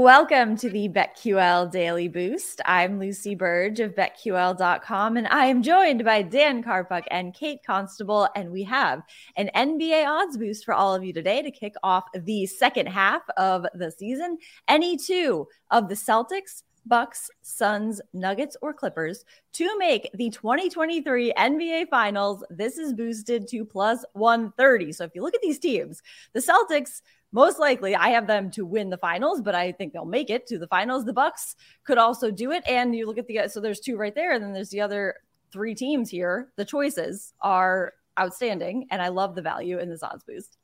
Welcome to the BetQL Daily Boost. I'm Lucy Burge of BetQL.com, and I am joined by Dan Karpuk and Kate Constable. And we have an NBA odds boost for all of you today to kick off the second half of the season. Any two of the Celtics, Bucks, Suns, Nuggets, or Clippers to make the 2023 NBA Finals. This is boosted to plus 130. So if you look at these teams, the Celtics most likely I have them to win the finals, but I think they'll make it to the finals. The Bucks could also do it. And you look at the so there's two right there, and then there's the other three teams here. The choices are outstanding, and I love the value in this odds boost.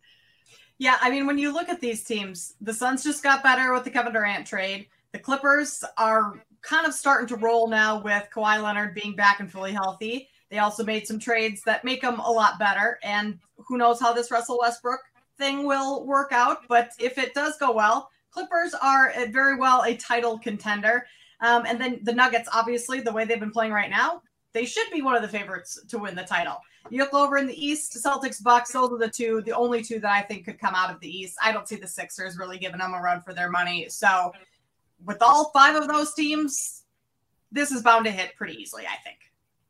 Yeah, I mean, when you look at these teams, the Suns just got better with the Kevin Durant trade. The Clippers are kind of starting to roll now with Kawhi Leonard being back and fully healthy. They also made some trades that make them a lot better. And who knows how this Russell Westbrook thing will work out. But if it does go well, Clippers are very well a title contender. Um, and then the Nuggets, obviously, the way they've been playing right now, they should be one of the favorites to win the title. You look over in the East, Celtics, Bucks, those are the two, the only two that I think could come out of the East. I don't see the Sixers really giving them a run for their money. So, with all five of those teams, this is bound to hit pretty easily, I think.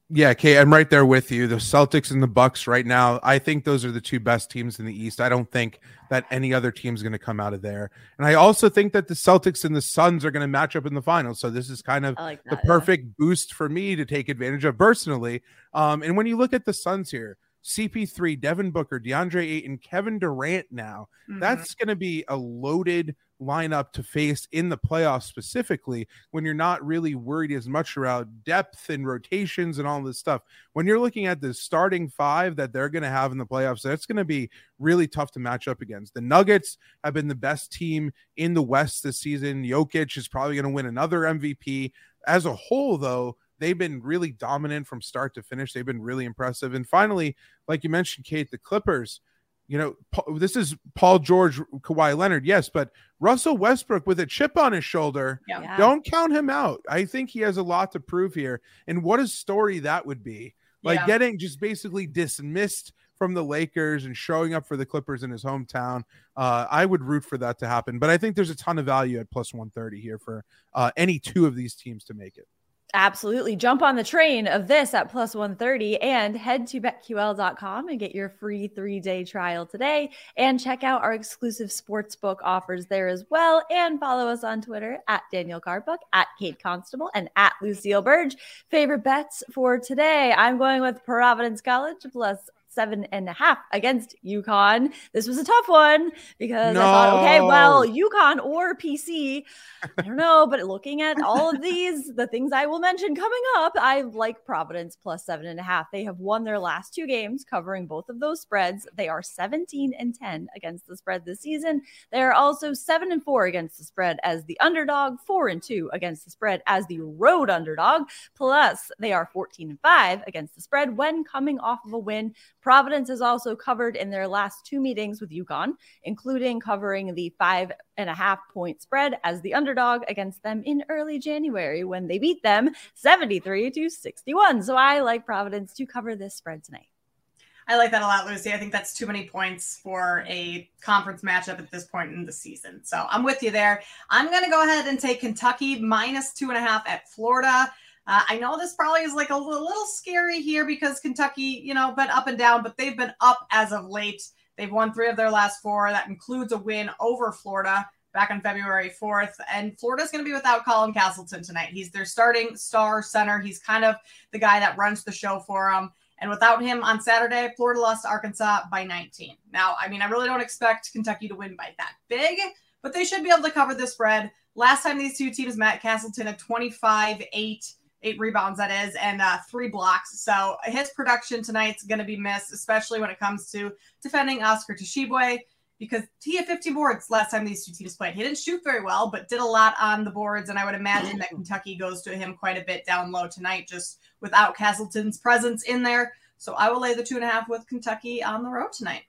Yeah, Kate, I'm right there with you. The Celtics and the Bucks right now, I think those are the two best teams in the East. I don't think that any other team is going to come out of there. And I also think that the Celtics and the Suns are going to match up in the finals. So this is kind of like that, the perfect yeah. boost for me to take advantage of personally. Um, and when you look at the Suns here, CP3, Devin Booker, DeAndre Ayton, Kevin Durant now, mm-hmm. that's going to be a loaded lineup to face in the playoffs specifically when you're not really worried as much around depth and rotations and all this stuff. When you're looking at the starting five that they're going to have in the playoffs, that's going to be really tough to match up against. The Nuggets have been the best team in the West this season. Jokic is probably going to win another MVP. As a whole, though, they've been really dominant from start to finish. They've been really impressive. And finally, like you mentioned, Kate, the Clippers you know, this is Paul George, Kawhi Leonard, yes, but Russell Westbrook with a chip on his shoulder, yeah. don't count him out. I think he has a lot to prove here. And what a story that would be. Like yeah. getting just basically dismissed from the Lakers and showing up for the Clippers in his hometown. Uh, I would root for that to happen. But I think there's a ton of value at plus 130 here for uh, any two of these teams to make it. Absolutely. Jump on the train of this at plus 130 and head to betql.com and get your free three day trial today. And check out our exclusive sportsbook offers there as well. And follow us on Twitter at Daniel Karpuk, at Kate Constable, and at Lucille Burge. Favorite bets for today? I'm going with Providence College plus seven and a half against UConn. This was a tough one because no. I thought, okay, well, UConn or PC, I don't know, but looking at all of these, the things I will mention coming up, I like Providence plus seven and a half. They have won their last two games covering both of those spreads. They are 17 and 10 against the spread this season. They are also seven and four against the spread as the underdog, four and two against the spread as the road underdog. Plus, they are 14 and five against the spread when coming off of a win Providence has also covered in their last two meetings with UConn, including covering the five and a half point spread as the underdog against them in early January when they beat them 73 to 61. So I like Providence to cover this spread tonight. I like that a lot, Lucy. I think that's too many points for a conference matchup at this point in the season. So I'm with you there. I'm going to go ahead and take Kentucky minus two and a half at Florida. Uh, I know this probably is like a little scary here because Kentucky, you know, been up and down, but they've been up as of late. They've won three of their last four. That includes a win over Florida back on February 4th. And Florida's going to be without Colin Castleton tonight. He's their starting star center. He's kind of the guy that runs the show for them. And without him on Saturday, Florida lost Arkansas by 19. Now, I mean, I really don't expect Kentucky to win by that big, but they should be able to cover the spread. Last time these two teams met, Castleton at 25 8 eight rebounds, that is, and uh, three blocks. So his production tonight's going to be missed, especially when it comes to defending Oscar Tshiebwe. because he had 50 boards last time these two teams played. He didn't shoot very well, but did a lot on the boards. And I would imagine that Kentucky goes to him quite a bit down low tonight, just without Castleton's presence in there. So I will lay the two and a half with Kentucky on the road tonight.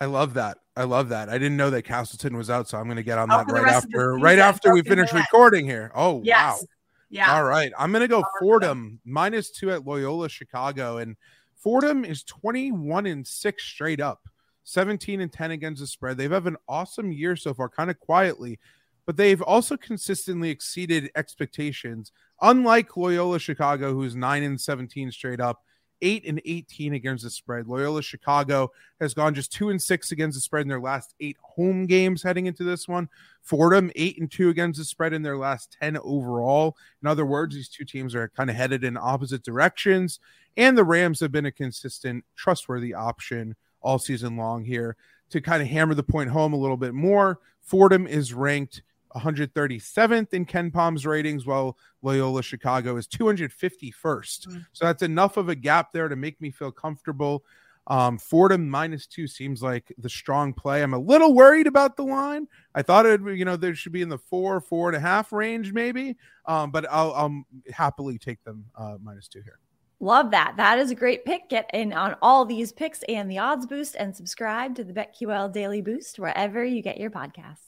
I love that. I love that. I didn't know that Castleton was out, so I'm going to get on Out that for the right rest of the after right after we finish recording here. Oh Yes. wow. Yeah. All right. I'm going to go Fordham minus two at Loyola Chicago. And Fordham is 21 and six straight up, 17 and 10 against the spread. They've had an awesome year so far, kind of quietly, but they've also consistently exceeded expectations. Unlike Loyola Chicago, who's nine and 17 straight up, eight and 18 against the spread. Loyola Chicago has gone just two and six against the spread in their last eight home games heading into this one. Fordham eight and two against the spread in their last 10 overall. In other words, these two teams are kind of headed in opposite directions, and the Rams have been a consistent, trustworthy option all season long here to kind of hammer the point home a little bit more. Fordham is ranked 137th in KenPom's ratings, while Loyola Chicago is 251st. Mm. So that's enough of a gap there to make me feel comfortable. Um, Fordham minus two seems like the strong play. I'm a little worried about the line. I thought it, you know, there should be in the four, four and a half range, maybe. Um, but I'll, I'll happily take them uh, minus two here. Love that. That is a great pick. Get in on all these picks and the odds boost and subscribe to the BetQL Daily Boost wherever you get your podcasts.